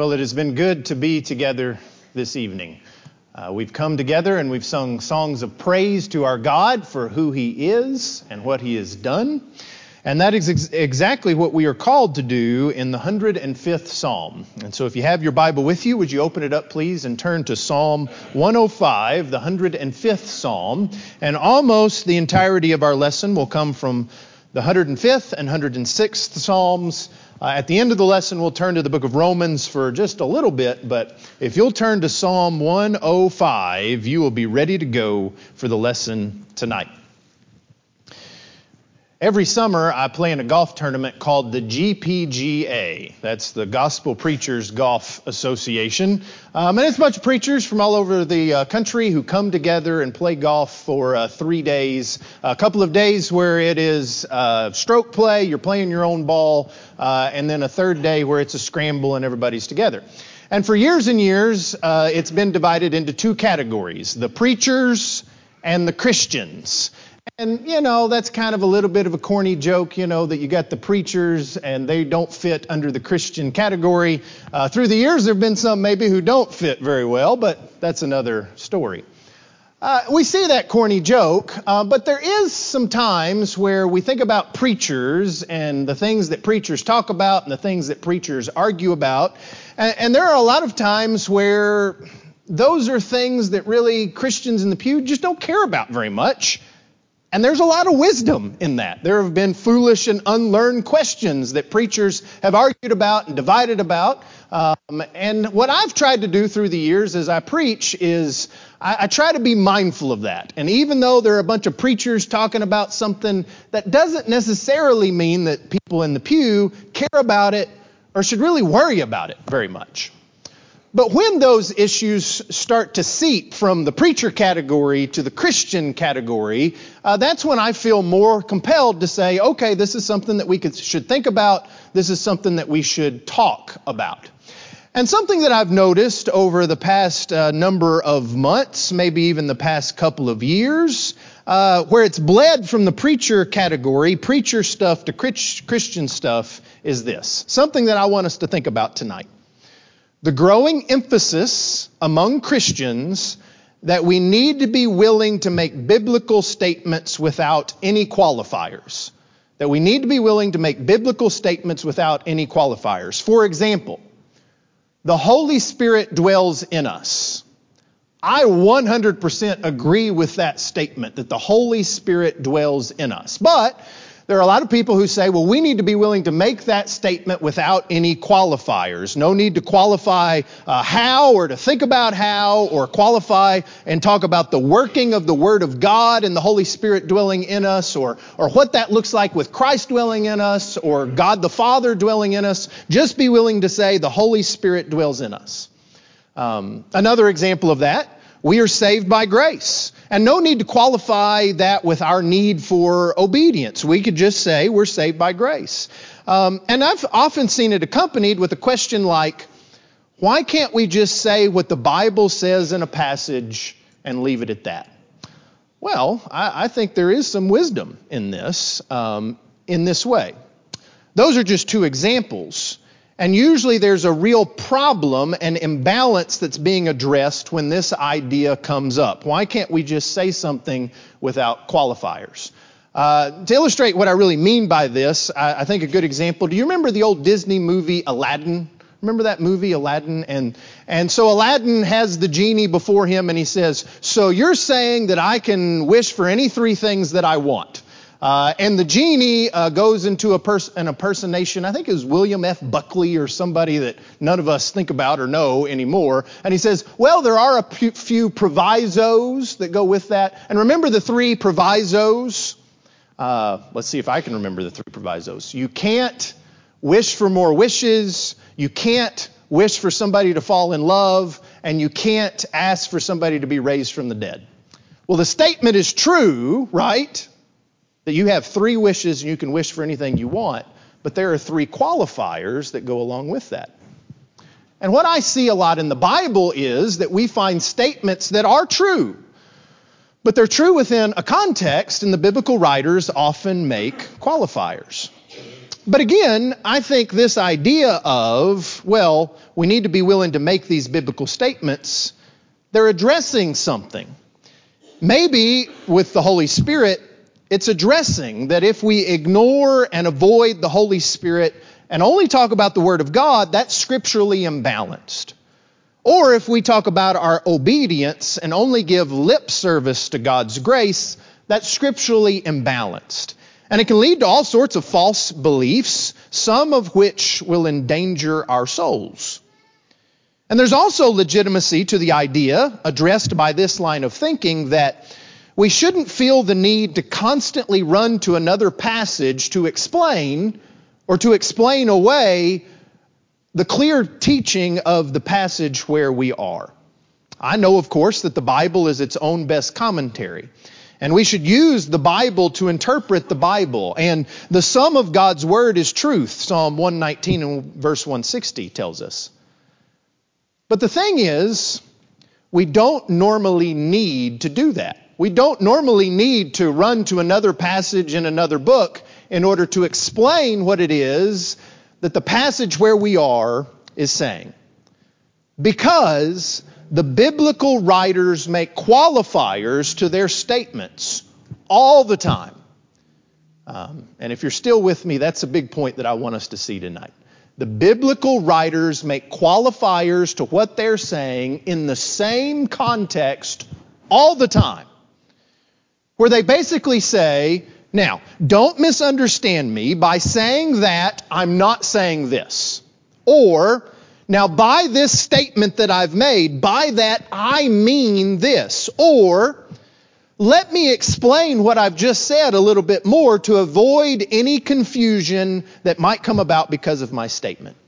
Well, it has been good to be together this evening. Uh, we've come together and we've sung songs of praise to our God for who He is and what He has done. And that is ex- exactly what we are called to do in the 105th Psalm. And so if you have your Bible with you, would you open it up, please, and turn to Psalm 105, the 105th Psalm. And almost the entirety of our lesson will come from the 105th and 106th Psalms. Uh, at the end of the lesson, we'll turn to the book of Romans for just a little bit, but if you'll turn to Psalm 105, you will be ready to go for the lesson tonight. Every summer, I play in a golf tournament called the GPGA. That's the Gospel Preachers Golf Association. Um, and it's a bunch of preachers from all over the uh, country who come together and play golf for uh, three days. A couple of days where it is uh, stroke play, you're playing your own ball, uh, and then a third day where it's a scramble and everybody's together. And for years and years, uh, it's been divided into two categories the preachers and the Christians. And, you know, that's kind of a little bit of a corny joke, you know, that you got the preachers and they don't fit under the Christian category. Uh, through the years, there have been some maybe who don't fit very well, but that's another story. Uh, we see that corny joke, uh, but there is some times where we think about preachers and the things that preachers talk about and the things that preachers argue about. And, and there are a lot of times where those are things that really Christians in the pew just don't care about very much. And there's a lot of wisdom in that. There have been foolish and unlearned questions that preachers have argued about and divided about. Um, and what I've tried to do through the years as I preach is I, I try to be mindful of that. And even though there are a bunch of preachers talking about something, that doesn't necessarily mean that people in the pew care about it or should really worry about it very much. But when those issues start to seep from the preacher category to the Christian category, uh, that's when I feel more compelled to say, okay, this is something that we could, should think about. This is something that we should talk about. And something that I've noticed over the past uh, number of months, maybe even the past couple of years, uh, where it's bled from the preacher category, preacher stuff to Christian stuff, is this. Something that I want us to think about tonight the growing emphasis among Christians that we need to be willing to make biblical statements without any qualifiers. That we need to be willing to make biblical statements without any qualifiers. For example, the Holy Spirit dwells in us. I 100% agree with that statement that the Holy Spirit dwells in us. But there are a lot of people who say, well, we need to be willing to make that statement without any qualifiers. No need to qualify uh, how or to think about how or qualify and talk about the working of the Word of God and the Holy Spirit dwelling in us or, or what that looks like with Christ dwelling in us or God the Father dwelling in us. Just be willing to say the Holy Spirit dwells in us. Um, another example of that we are saved by grace. And no need to qualify that with our need for obedience. We could just say we're saved by grace. Um, and I've often seen it accompanied with a question like, why can't we just say what the Bible says in a passage and leave it at that? Well, I, I think there is some wisdom in this, um, in this way. Those are just two examples. And usually there's a real problem and imbalance that's being addressed when this idea comes up. Why can't we just say something without qualifiers? Uh, to illustrate what I really mean by this, I, I think a good example. Do you remember the old Disney movie Aladdin? Remember that movie, Aladdin? And, and so Aladdin has the genie before him and he says, So you're saying that I can wish for any three things that I want? Uh, and the genie uh, goes into a pers- an impersonation. I think it was William F. Buckley or somebody that none of us think about or know anymore. And he says, Well, there are a p- few provisos that go with that. And remember the three provisos? Uh, let's see if I can remember the three provisos. You can't wish for more wishes. You can't wish for somebody to fall in love. And you can't ask for somebody to be raised from the dead. Well, the statement is true, right? That you have three wishes and you can wish for anything you want, but there are three qualifiers that go along with that. And what I see a lot in the Bible is that we find statements that are true, but they're true within a context, and the biblical writers often make qualifiers. But again, I think this idea of, well, we need to be willing to make these biblical statements, they're addressing something. Maybe with the Holy Spirit, it's addressing that if we ignore and avoid the Holy Spirit and only talk about the Word of God, that's scripturally imbalanced. Or if we talk about our obedience and only give lip service to God's grace, that's scripturally imbalanced. And it can lead to all sorts of false beliefs, some of which will endanger our souls. And there's also legitimacy to the idea addressed by this line of thinking that we shouldn't feel the need to constantly run to another passage to explain or to explain away the clear teaching of the passage where we are. I know, of course, that the Bible is its own best commentary. And we should use the Bible to interpret the Bible. And the sum of God's word is truth, Psalm 119 and verse 160 tells us. But the thing is, we don't normally need to do that. We don't normally need to run to another passage in another book in order to explain what it is that the passage where we are is saying. Because the biblical writers make qualifiers to their statements all the time. Um, and if you're still with me, that's a big point that I want us to see tonight. The biblical writers make qualifiers to what they're saying in the same context all the time. Where they basically say, now, don't misunderstand me by saying that I'm not saying this. Or, now by this statement that I've made, by that I mean this. Or, let me explain what I've just said a little bit more to avoid any confusion that might come about because of my statement.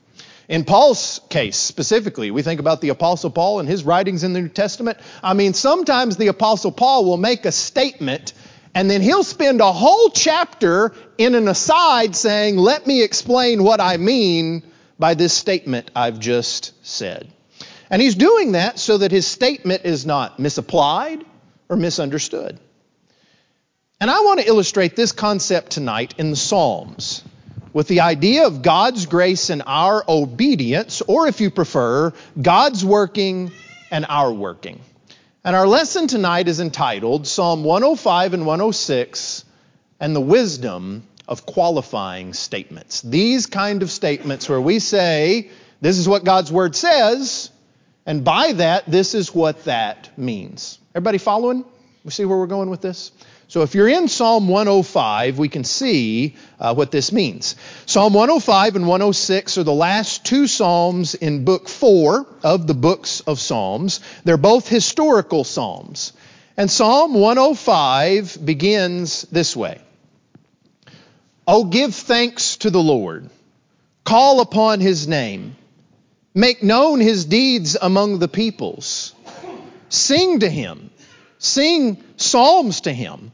In Paul's case specifically, we think about the Apostle Paul and his writings in the New Testament. I mean, sometimes the Apostle Paul will make a statement and then he'll spend a whole chapter in an aside saying, Let me explain what I mean by this statement I've just said. And he's doing that so that his statement is not misapplied or misunderstood. And I want to illustrate this concept tonight in the Psalms with the idea of God's grace and our obedience, or if you prefer, God's working and our working. And our lesson tonight is entitled Psalm 105 and 106 and the wisdom of qualifying statements. These kind of statements where we say, this is what God's word says, and by that, this is what that means. Everybody following? We see where we're going with this? So if you're in Psalm 105, we can see uh, what this means. Psalm 105 and 106 are the last two Psalms in book four of the books of Psalms. They're both historical Psalms. And Psalm 105 begins this way. Oh, give thanks to the Lord. Call upon his name. Make known his deeds among the peoples. Sing to him Sing psalms to him.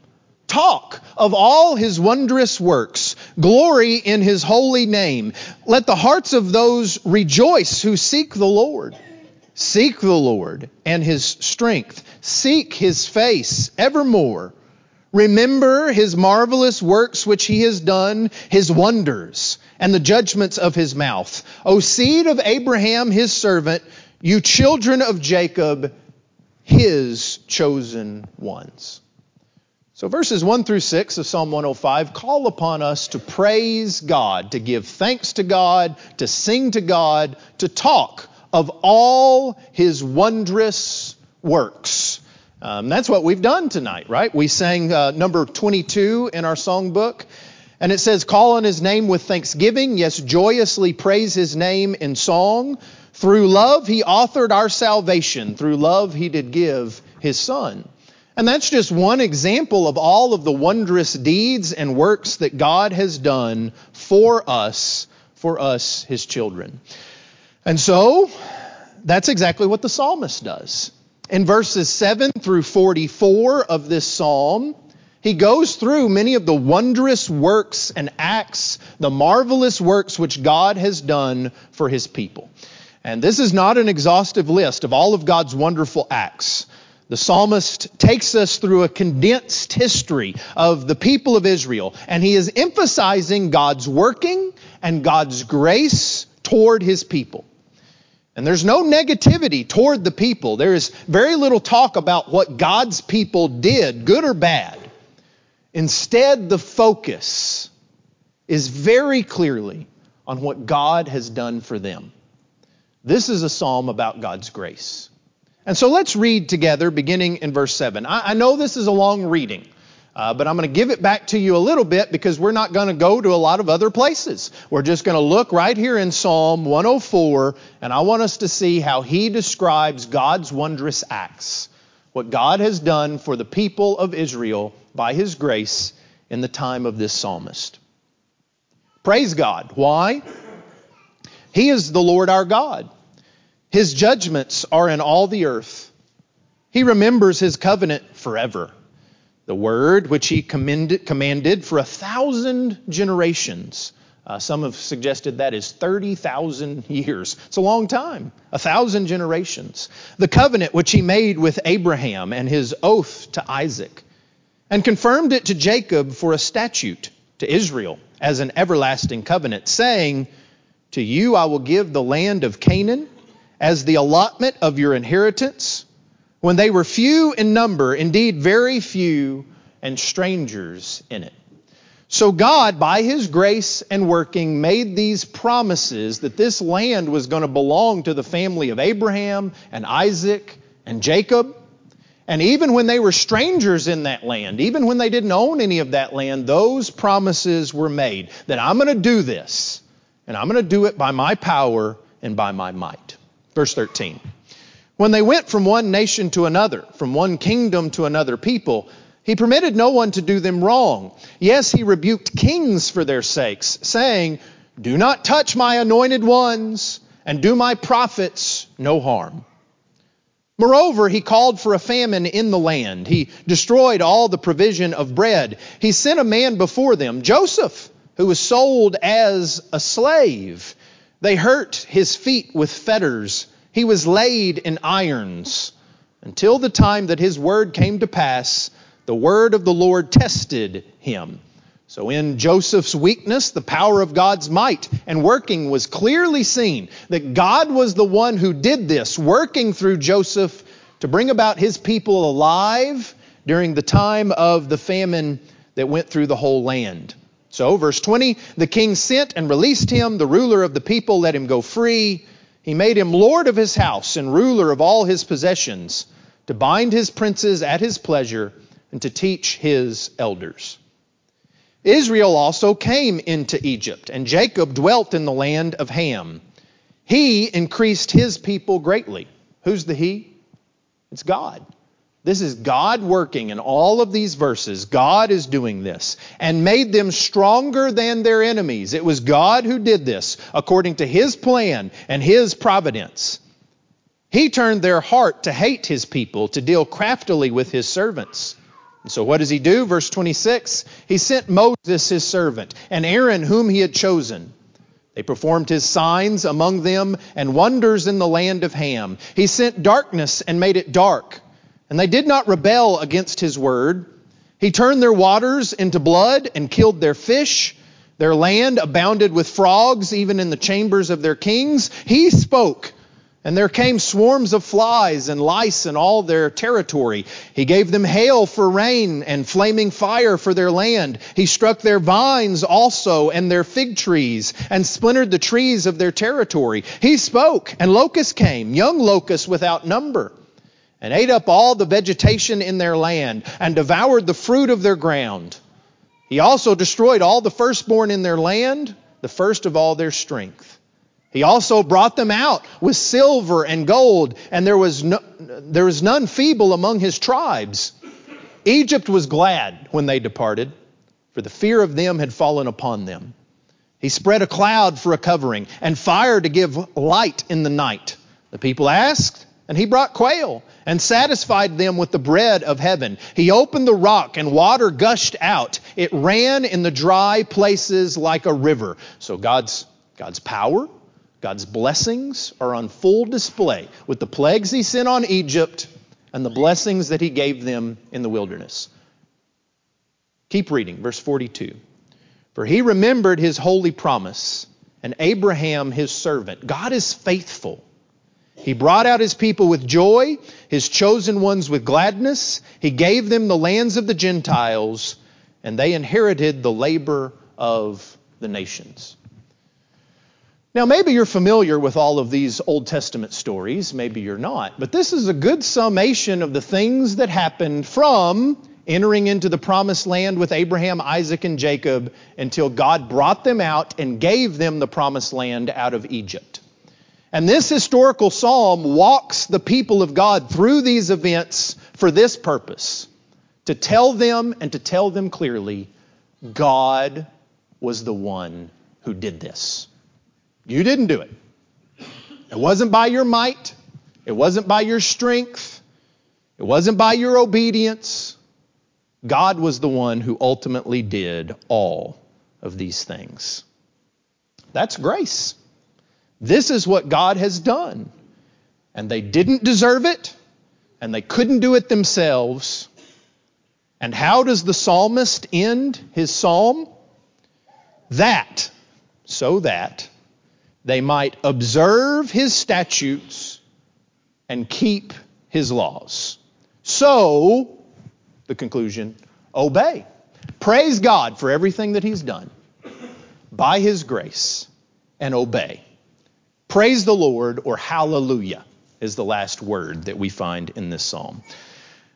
Talk of all his wondrous works. Glory in his holy name. Let the hearts of those rejoice who seek the Lord. Seek the Lord and his strength. Seek his face evermore. Remember his marvelous works which he has done, his wonders, and the judgments of his mouth. O seed of Abraham, his servant, you children of Jacob, his chosen ones. So, verses 1 through 6 of Psalm 105 call upon us to praise God, to give thanks to God, to sing to God, to talk of all his wondrous works. Um, that's what we've done tonight, right? We sang uh, number 22 in our songbook. And it says, Call on his name with thanksgiving. Yes, joyously praise his name in song. Through love, he authored our salvation. Through love, he did give his son. And that's just one example of all of the wondrous deeds and works that God has done for us, for us, his children. And so, that's exactly what the psalmist does. In verses 7 through 44 of this psalm, he goes through many of the wondrous works and acts, the marvelous works which God has done for his people. And this is not an exhaustive list of all of God's wonderful acts. The psalmist takes us through a condensed history of the people of Israel, and he is emphasizing God's working and God's grace toward his people. And there's no negativity toward the people. There is very little talk about what God's people did, good or bad. Instead, the focus is very clearly on what God has done for them. This is a psalm about God's grace. And so let's read together, beginning in verse 7. I, I know this is a long reading. Uh, but I'm going to give it back to you a little bit because we're not going to go to a lot of other places. We're just going to look right here in Psalm 104, and I want us to see how he describes God's wondrous acts, what God has done for the people of Israel by his grace in the time of this psalmist. Praise God. Why? He is the Lord our God. His judgments are in all the earth. He remembers his covenant forever the word which he commanded for a thousand generations. Uh, some have suggested that is 30,000 years. It's a long time, a thousand generations. The covenant which he made with Abraham and his oath to Isaac, and confirmed it to Jacob for a statute, to Israel as an everlasting covenant, saying, To you I will give the land of Canaan as the allotment of your inheritance when they were few in number, indeed very few, and strangers in it. So God, by his grace and working, made these promises that this land was going to belong to the family of Abraham and Isaac and Jacob. And even when they were strangers in that land, even when they didn't own any of that land, those promises were made that I'm going to do this, and I'm going to do it by my power and by my might. Verse 13. When they went from one nation to another, from one kingdom to another people, he permitted no one to do them wrong. Yes, he rebuked kings for their sakes, saying, Do not touch my anointed ones, and do my prophets no harm. Moreover, he called for a famine in the land. He destroyed all the provision of bread. He sent a man before them, Joseph, who was sold as a slave. They hurt his feet with fetters he was laid in irons until the time that his word came to pass. The word of the Lord tested him. So, in Joseph's weakness, the power of God's might and working was clearly seen that God was the one who did this, working through Joseph to bring about his people alive during the time of the famine that went through the whole land. So, verse 20 the king sent and released him, the ruler of the people let him go free. He made him lord of his house and ruler of all his possessions, to bind his princes at his pleasure and to teach his elders. Israel also came into Egypt, and Jacob dwelt in the land of Ham. He increased his people greatly. Who's the he? It's God. This is God working in all of these verses. God is doing this and made them stronger than their enemies. It was God who did this according to his plan and his providence. He turned their heart to hate his people, to deal craftily with his servants. And so what does he do? Verse 26 He sent Moses, his servant, and Aaron, whom he had chosen. They performed his signs among them and wonders in the land of Ham. He sent darkness and made it dark and they did not rebel against his word. He turned their waters into blood and killed their fish. Their land abounded with frogs, even in the chambers of their kings. He spoke, and there came swarms of flies and lice in all their territory. He gave them hail for rain and flaming fire for their land. He struck their vines also and their fig trees and splintered the trees of their territory. He spoke, and locusts came, young locusts without number and ate up all the vegetation in their land, and devoured the fruit of their ground. He also destroyed all the firstborn in their land, the first of all their strength. He also brought them out with silver and gold, and there was, no, there was none feeble among his tribes. Egypt was glad when they departed, for the fear of them had fallen upon them. He spread a cloud for a covering, and fire to give light in the night. The people asked, and he brought quail and satisfied them with the bread of heaven. He opened the rock and water gushed out. It ran in the dry places like a river. So God's, God's power, God's blessings are on full display with the plagues he sent on Egypt and the blessings that he gave them in the wilderness. Keep reading, verse 42. For he remembered his holy promise and Abraham his servant. God is faithful He brought out his people with joy, his chosen ones with gladness. He gave them the lands of the Gentiles, and they inherited the labor of the nations. Now, maybe you're familiar with all of these Old Testament stories, maybe you're not, but this is a good summation of the things that happened from entering into the promised land with Abraham, Isaac, and Jacob until God brought them out and gave them the promised land out of Egypt. And this historical psalm walks the people of God through these events for this purpose to tell them and to tell them clearly God was the one who did this. You didn't do it. It wasn't by your might, it wasn't by your strength, it wasn't by your obedience. God was the one who ultimately did all of these things. That's grace. This is what God has done. And they didn't deserve it, and they couldn't do it themselves. And how does the psalmist end his psalm? That, so that they might observe his statutes and keep his laws. So, the conclusion, obey. Praise God for everything that he's done by his grace and obey. Praise the Lord, or hallelujah, is the last word that we find in this psalm.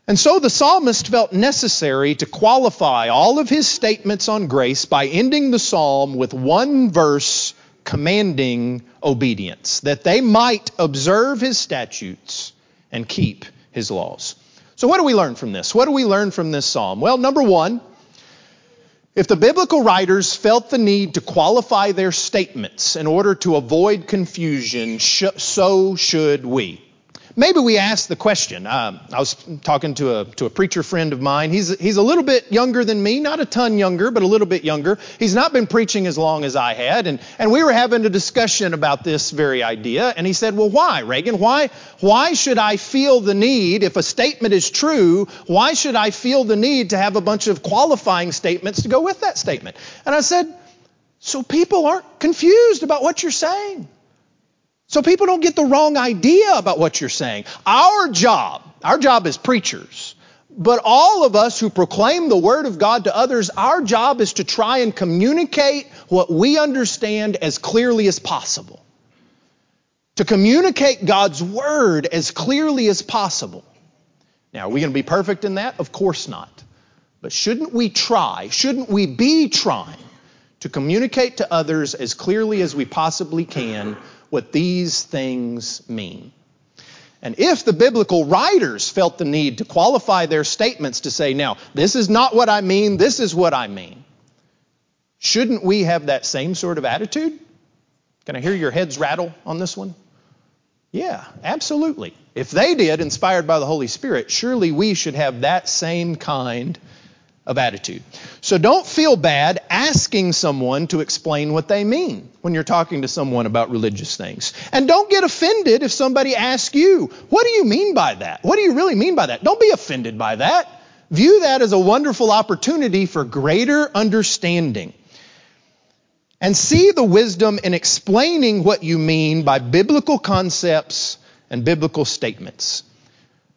And so the psalmist felt necessary to qualify all of his statements on grace by ending the psalm with one verse commanding obedience, that they might observe his statutes and keep his laws. So, what do we learn from this? What do we learn from this psalm? Well, number one, if the biblical writers felt the need to qualify their statements in order to avoid confusion, so should we. Maybe we ask the question. Um, I was talking to a, to a preacher friend of mine. He's, he's a little bit younger than me, not a ton younger, but a little bit younger. He's not been preaching as long as I had. And, and we were having a discussion about this very idea. And he said, Well, why, Reagan? Why, why should I feel the need, if a statement is true, why should I feel the need to have a bunch of qualifying statements to go with that statement? And I said, So people aren't confused about what you're saying. So people don't get the wrong idea about what you're saying. Our job, our job as preachers, but all of us who proclaim the Word of God to others, our job is to try and communicate what we understand as clearly as possible. To communicate God's Word as clearly as possible. Now, are we going to be perfect in that? Of course not. But shouldn't we try, shouldn't we be trying to communicate to others as clearly as we possibly can what these things mean. And if the biblical writers felt the need to qualify their statements to say, now, this is not what I mean, this is what I mean, shouldn't we have that same sort of attitude? Can I hear your heads rattle on this one? Yeah, absolutely. If they did, inspired by the Holy Spirit, surely we should have that same kind of attitude. So don't feel bad asking someone to explain what they mean when you're talking to someone about religious things. And don't get offended if somebody asks you, What do you mean by that? What do you really mean by that? Don't be offended by that. View that as a wonderful opportunity for greater understanding. And see the wisdom in explaining what you mean by biblical concepts and biblical statements.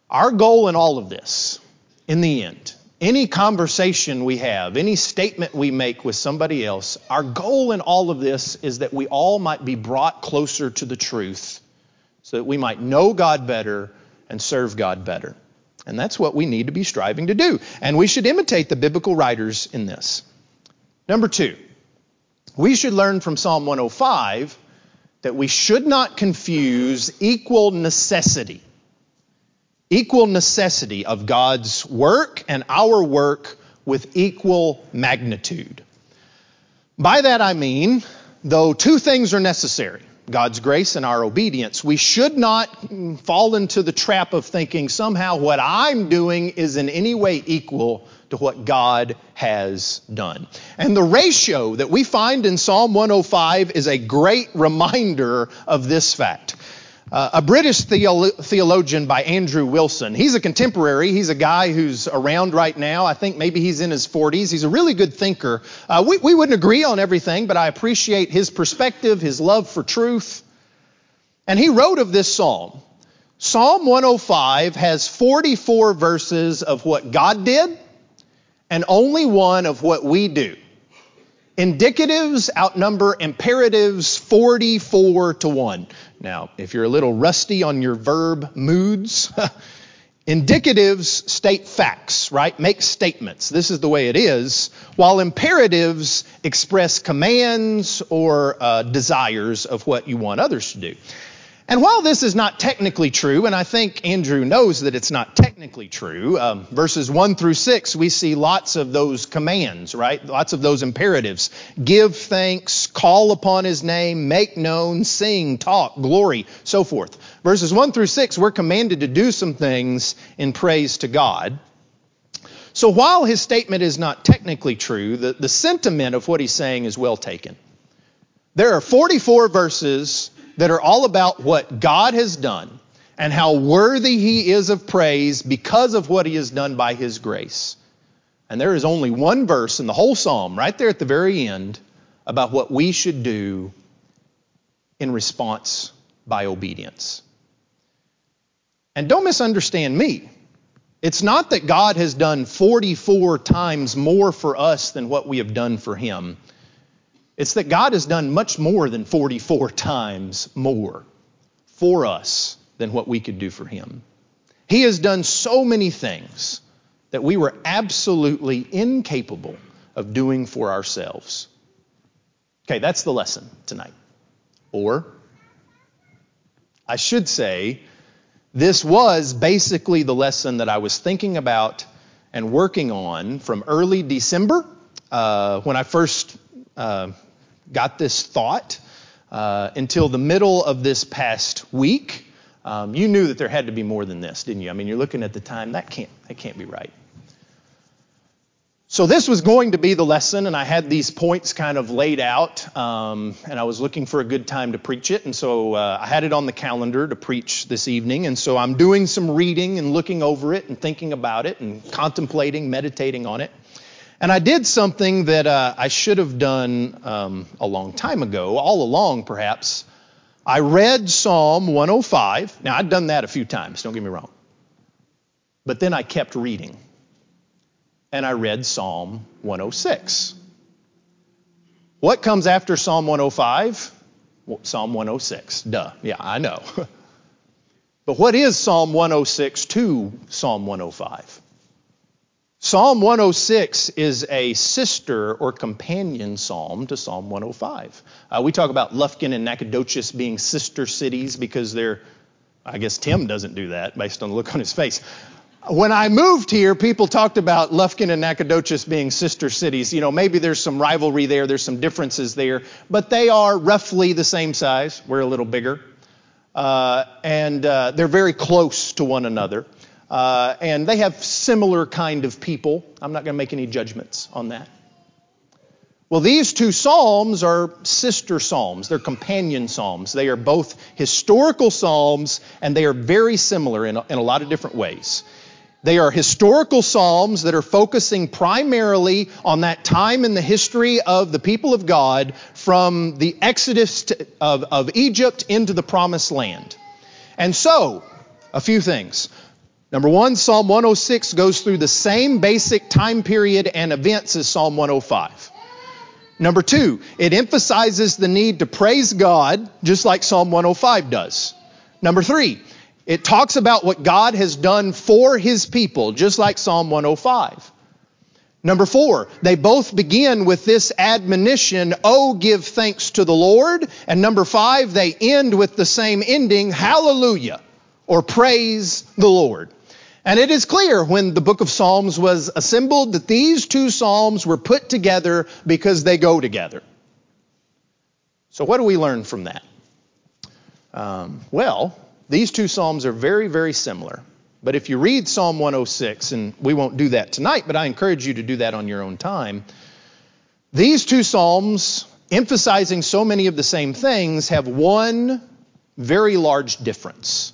Our goal in all of this, in the end, any conversation we have, any statement we make with somebody else, our goal in all of this is that we all might be brought closer to the truth so that we might know God better and serve God better. And that's what we need to be striving to do. And we should imitate the biblical writers in this. Number two, we should learn from Psalm 105 that we should not confuse equal necessity equal necessity of God's work and our work with equal magnitude. By that I mean, though two things are necessary God's grace and our obedience, we should not fall into the trap of thinking somehow what I'm doing is in any way equal to what God has done. And the ratio that we find in Psalm 105 is a great reminder of this fact. Uh, a British theolo- theologian by Andrew Wilson. He's a contemporary. He's a guy who's around right now. I think maybe he's in his 40s. He's a really good thinker. Uh, we, we wouldn't agree on everything, but I appreciate his perspective, his love for truth. And he wrote of this psalm. Psalm 105 has 44 verses of what God did and only one of what we do. Indicatives outnumber imperatives 44 to 1. Now, if you're a little rusty on your verb moods, indicatives state facts, right? Make statements. This is the way it is, while imperatives express commands or uh, desires of what you want others to do. And while this is not technically true, and I think Andrew knows that it's not technically true, um, verses 1 through 6, we see lots of those commands, right? Lots of those imperatives. Give thanks, call upon his name, make known, sing, talk, glory, so forth. Verses 1 through 6, we're commanded to do some things in praise to God. So while his statement is not technically true, the, the sentiment of what he's saying is well taken. There are 44 verses that are all about what God has done and how worthy he is of praise because of what he has done by his grace. And there is only one verse in the whole psalm, right there at the very end, about what we should do in response by obedience. And don't misunderstand me. It's not that God has done 44 times more for us than what we have done for him. It's that God has done much more than 44 times more for us than what we could do for Him. He has done so many things that we were absolutely incapable of doing for ourselves. Okay, that's the lesson tonight. Or, I should say, this was basically the lesson that I was thinking about and working on from early December uh, when I first uh, got this thought uh, until the middle of this past week. Um, you knew that there had to be more than this, didn't you? I mean, you're looking at the time. That can't that can't be right. So this was going to be the lesson, and I had these points kind of laid out, um, and I was looking for a good time to preach it, and so uh, I had it on the calendar to preach this evening, and so I'm doing some reading and looking over it and thinking about it and contemplating, meditating on it. And I did something that uh, I should have done um, a long time ago, all along perhaps. I read Psalm 105. Now, I'd done that a few times, don't get me wrong. But then I kept reading. And I read Psalm 106. What comes after Psalm 105? Well, Psalm 106. Duh. Yeah, I know. but what is Psalm 106 to Psalm 105? Psalm 106 is a sister or companion psalm to Psalm 105. Uh, we talk about Lufkin and Nacogdoches being sister cities because they're, I guess Tim doesn't do that based on the look on his face. When I moved here, people talked about Lufkin and Nacogdoches being sister cities. You know, maybe there's some rivalry there, there's some differences there, but they are roughly the same size. We're a little bigger. Uh, and uh, they're very close to one another. Uh, and they have similar kind of people. I'm not going to make any judgments on that. Well, these two psalms are sister psalms. They're companion psalms. They are both historical psalms, and they are very similar in a, in a lot of different ways. They are historical psalms that are focusing primarily on that time in the history of the people of God from the exodus to, of, of Egypt into the promised land. And so, a few things. Number one, Psalm 106 goes through the same basic time period and events as Psalm 105. Number two, it emphasizes the need to praise God just like Psalm 105 does. Number three, it talks about what God has done for his people just like Psalm 105. Number four, they both begin with this admonition, oh, give thanks to the Lord. And number five, they end with the same ending, hallelujah, or praise the Lord. And it is clear when the book of Psalms was assembled that these two Psalms were put together because they go together. So, what do we learn from that? Um, well, these two Psalms are very, very similar. But if you read Psalm 106, and we won't do that tonight, but I encourage you to do that on your own time, these two Psalms, emphasizing so many of the same things, have one very large difference.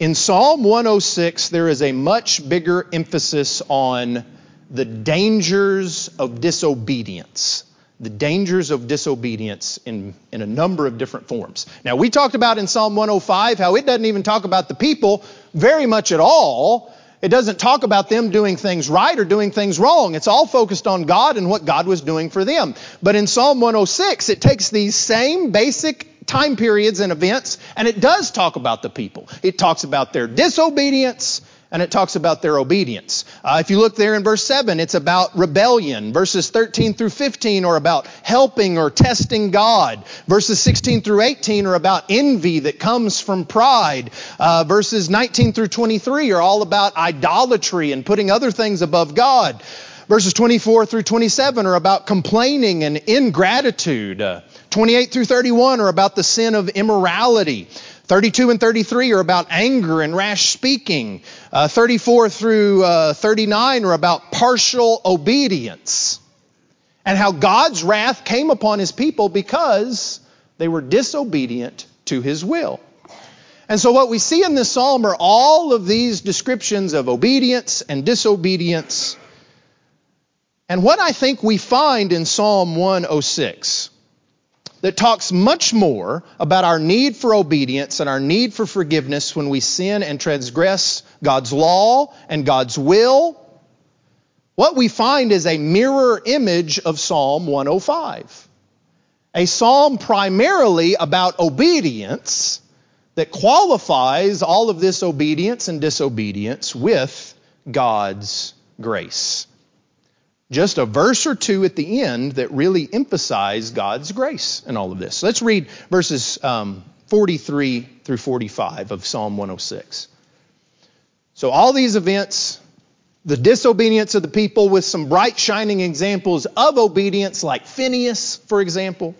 In Psalm 106, there is a much bigger emphasis on the dangers of disobedience the dangers of disobedience in, in a number of different forms. Now, we talked about in Psalm 105 how it doesn't even talk about the people very much at all. It doesn't talk about them doing things right or doing things wrong. It's all focused on God and what God was doing for them. But in Psalm 106, it takes these same basic time periods and events and it does talk about the people. It talks about their disobedience and it talks about their obedience. Uh, if you look there in verse 7, it's about rebellion. Verses 13 through 15 are about helping or testing God. Verses 16 through 18 are about envy that comes from pride. Uh, verses 19 through 23 are all about idolatry and putting other things above God. Verses 24 through 27 are about complaining and ingratitude. Uh, 28 through 31 are about the sin of immorality. 32 and 33 are about anger and rash speaking. Uh, 34 through uh, 39 are about partial obedience and how God's wrath came upon his people because they were disobedient to his will. And so, what we see in this psalm are all of these descriptions of obedience and disobedience. And what I think we find in Psalm 106 that talks much more about our need for obedience and our need for forgiveness when we sin and transgress God's law and God's will. What we find is a mirror image of Psalm 105. A psalm primarily about obedience that qualifies all of this obedience and disobedience with God's grace just a verse or two at the end that really emphasize God's grace in all of this. let's read verses um, 43 through 45 of Psalm 106. So, all these events, the disobedience of the people with some bright, shining examples of obedience, like Phinehas, for example.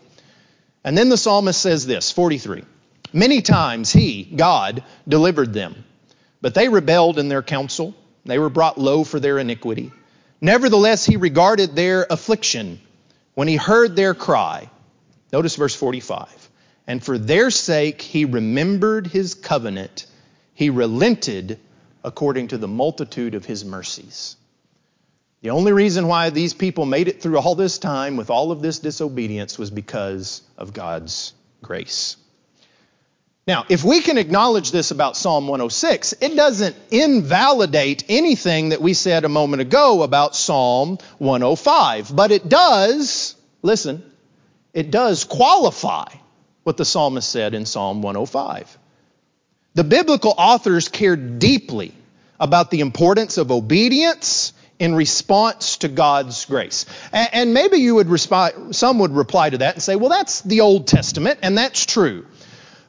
And then the psalmist says this 43 Many times he, God, delivered them, but they rebelled in their counsel. They were brought low for their iniquity. Nevertheless, he regarded their affliction when he heard their cry. Notice verse 45. And for their sake he remembered his covenant. He relented according to the multitude of his mercies. The only reason why these people made it through all this time with all of this disobedience was because of God's grace. Now, if we can acknowledge this about Psalm 106, it doesn't invalidate anything that we said a moment ago about Psalm 105, but it does, listen, it does qualify what the psalmist said in Psalm 105. The biblical authors cared deeply about the importance of obedience in response to God's grace. And maybe you would respond, some would reply to that and say, well, that's the Old Testament, and that's true.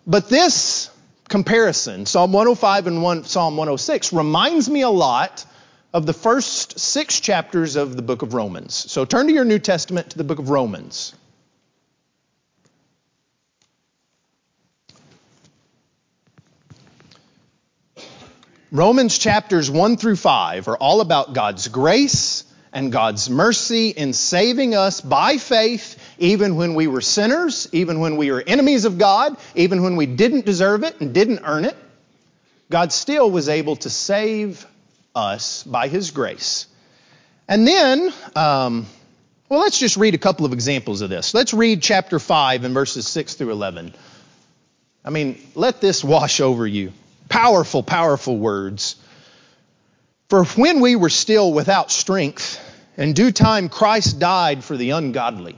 But this comparison, Psalm 105 and one, Psalm 106, reminds me a lot of the first six chapters of the book of Romans. So turn to your New Testament to the book of Romans. Romans chapters 1 through 5 are all about God's grace and God's mercy in saving us by faith, even when we were sinners, even when we were enemies of God, even when we didn't deserve it and didn't earn it. God still was able to save us by His grace. And then, um, well, let's just read a couple of examples of this. Let's read chapter 5 and verses 6 through 11. I mean, let this wash over you. Powerful, powerful words. For when we were still without strength, in due time Christ died for the ungodly.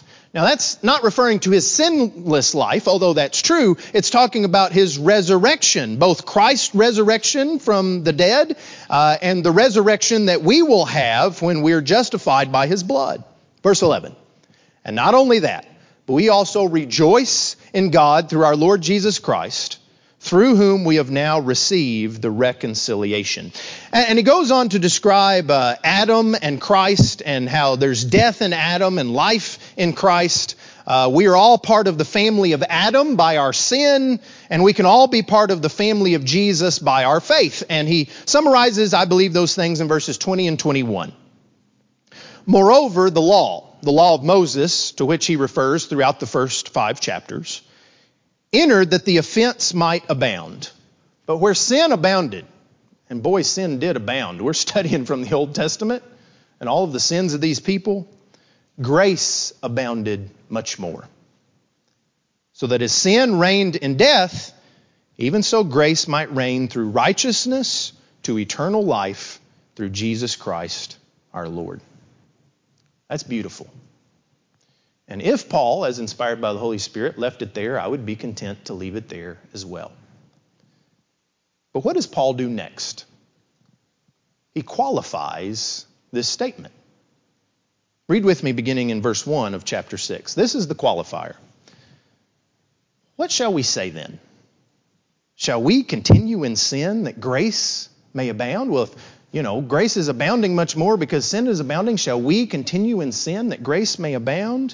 Now that's not referring to his sinless life, although that's true. It's talking about his resurrection, both Christ's resurrection from the dead uh, and the resurrection that we will have when we're justified by his blood. Verse 11. And not only that, but we also rejoice in God through our Lord Jesus Christ, through whom we have now received the reconciliation. And, he goes on to describe uh, Adam and Christ and how there's death in Adam and life in Christ. Uh, we are all part of the family of Adam by our sin, and we can all be part of the family of Jesus by our faith. And he summarizes, I believe, those things in verses 20 and 21. Moreover, the law, the law of Moses, to which he refers throughout the first five chapters, entered that the offense might abound. But where sin abounded, and boy, sin did abound. We're studying from the Old Testament and all of the sins of these people. Grace abounded much more. So that as sin reigned in death, even so grace might reign through righteousness to eternal life through Jesus Christ our Lord. That's beautiful. And if Paul, as inspired by the Holy Spirit, left it there, I would be content to leave it there as well. But what does Paul do next? He qualifies this statement. Read with me beginning in verse 1 of chapter 6. This is the qualifier. What shall we say then? Shall we continue in sin that grace may abound? Well, if, you know, grace is abounding much more because sin is abounding, shall we continue in sin that grace may abound?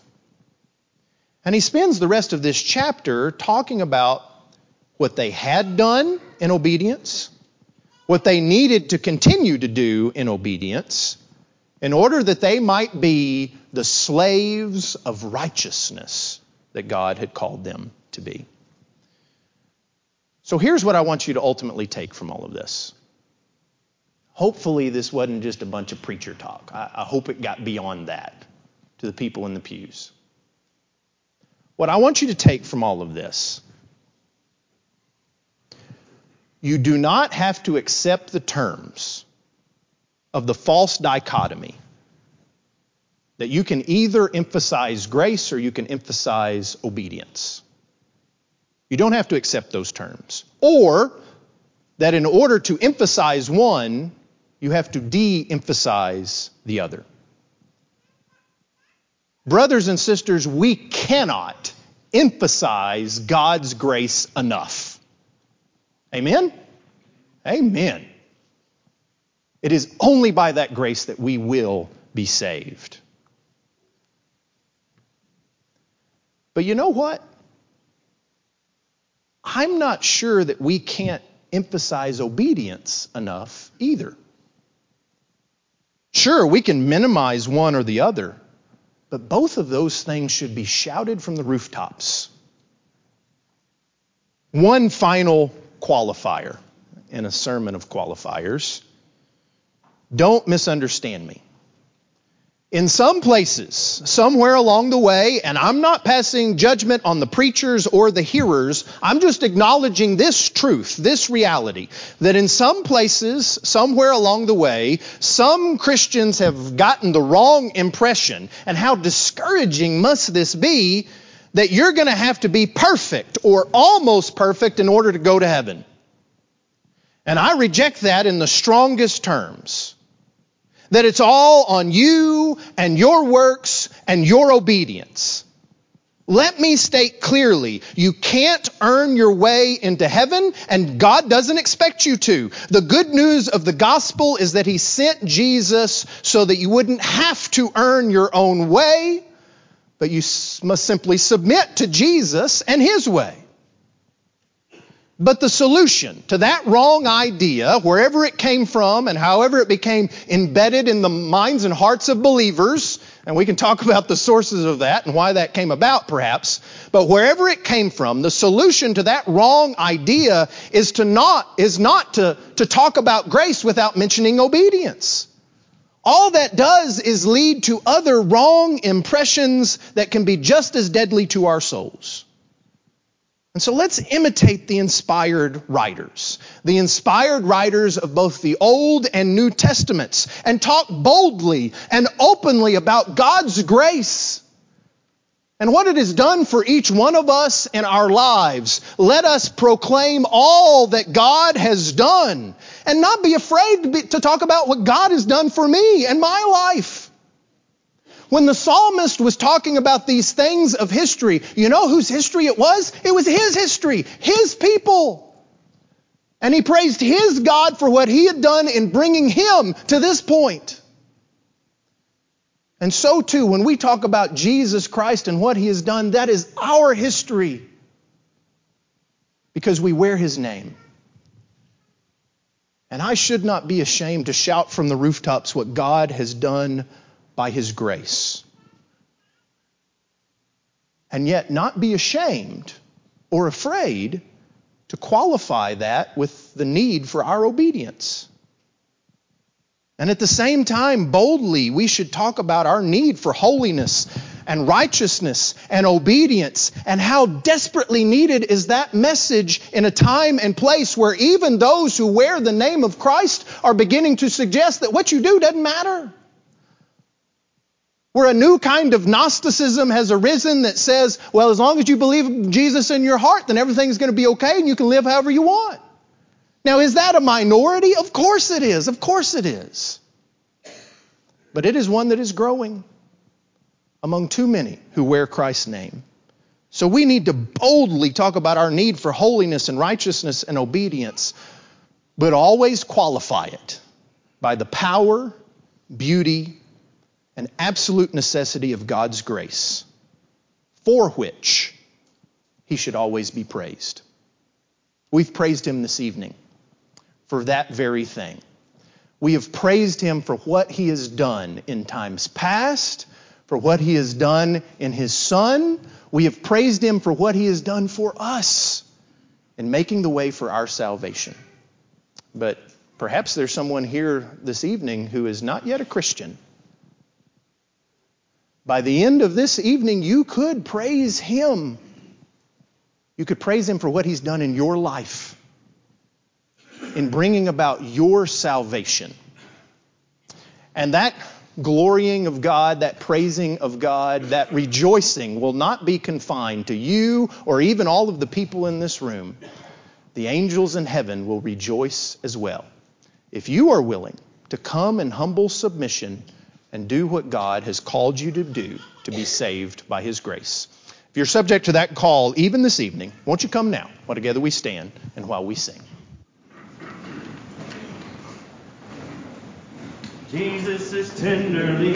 And he spends the rest of this chapter talking about what they had done in obedience, what they needed to continue to do in obedience, in order that they might be the slaves of righteousness that God had called them to be. So here's what I want you to ultimately take from all of this. Hopefully, this wasn't just a bunch of preacher talk. I, I hope it got beyond that to the people in the pews. What I want you to take from all of this you do not have to accept the terms of the false dichotomy that you can either emphasize grace or you can emphasize obedience. You don't have to accept those terms. Or that in order to emphasize one, you have to de emphasize the other. Brothers and sisters, we cannot emphasize God's grace enough. Amen? Amen. It is only by that grace that we will be saved. But you know what? I'm not sure that we can't emphasize obedience enough either. Sure, we can minimize one or the other, but both of those things should be shouted from the rooftops. One final qualifier in a sermon of qualifiers. Don't misunderstand me. In some places, somewhere along the way, and I'm not passing judgment on the preachers or the hearers, I'm just acknowledging this truth, this reality, that in some places, somewhere along the way, some Christians have gotten the wrong impression. And how discouraging must this be that you're going to have to be perfect or almost perfect in order to go to heaven? And I reject that in the strongest terms. That it's all on you and your works and your obedience. Let me state clearly, you can't earn your way into heaven, and God doesn't expect you to. The good news of the gospel is that He sent Jesus so that you wouldn't have to earn your own way, but you must simply submit to Jesus and His way. But the solution to that wrong idea, wherever it came from and however it became embedded in the minds and hearts of believers, and we can talk about the sources of that and why that came about perhaps, but wherever it came from, the solution to that wrong idea is to not, is not to, to talk about grace without mentioning obedience. All that does is lead to other wrong impressions that can be just as deadly to our souls. And so let's imitate the inspired writers, the inspired writers of both the Old and New Testaments, and talk boldly and openly about God's grace and what it has done for each one of us in our lives, let us proclaim all that God has done and not be afraid to, be, to, talk about what God has done for me and my life. When the psalmist was talking about these things of history, you know whose history it was? It was his history, his people. And he praised his God for what he had done in bringing him to this point. And so, too, when we talk about Jesus Christ and what he has done, that is our history because we wear his name. And I should not be ashamed to shout from the rooftops what God has done by his grace. And yet, not be ashamed or afraid to qualify that with the need for our obedience. And at the same time, boldly, we should talk about our need for holiness and righteousness and obedience and how desperately needed is that message in a time and place where even those who wear the name of Christ are beginning to suggest that what you do doesn't matter. Where a new kind of Gnosticism has arisen that says, well, as long as you believe Jesus in your heart, then everything's going to be okay and you can live however you want. Now, is that a minority? Of course it is. Of course it is. But it is one that is growing among too many who wear Christ's name. So we need to boldly talk about our need for holiness and righteousness and obedience, but always qualify it by the power, beauty, and absolute necessity of God's grace, for which he should always be praised. We've praised him this evening for that very thing. We have praised him for what he has done in times past, for what he has done in his Son. We have praised him for what he has done for us in making the way for our salvation. But perhaps there's someone here this evening who is not yet a Christian. By the end of this evening, you could praise him. You could praise him for what he's done in your life in bringing about your salvation. And that glorying of God, that praising of God, that rejoicing will not be confined to you or even all of the people in this room. The angels in heaven will rejoice as well. If you are willing to come in humble submission and do what God has called you to do to be saved by His grace. If you're subject to that call, even this evening, won't you come now while together we stand and while we sing? Jesus is tenderly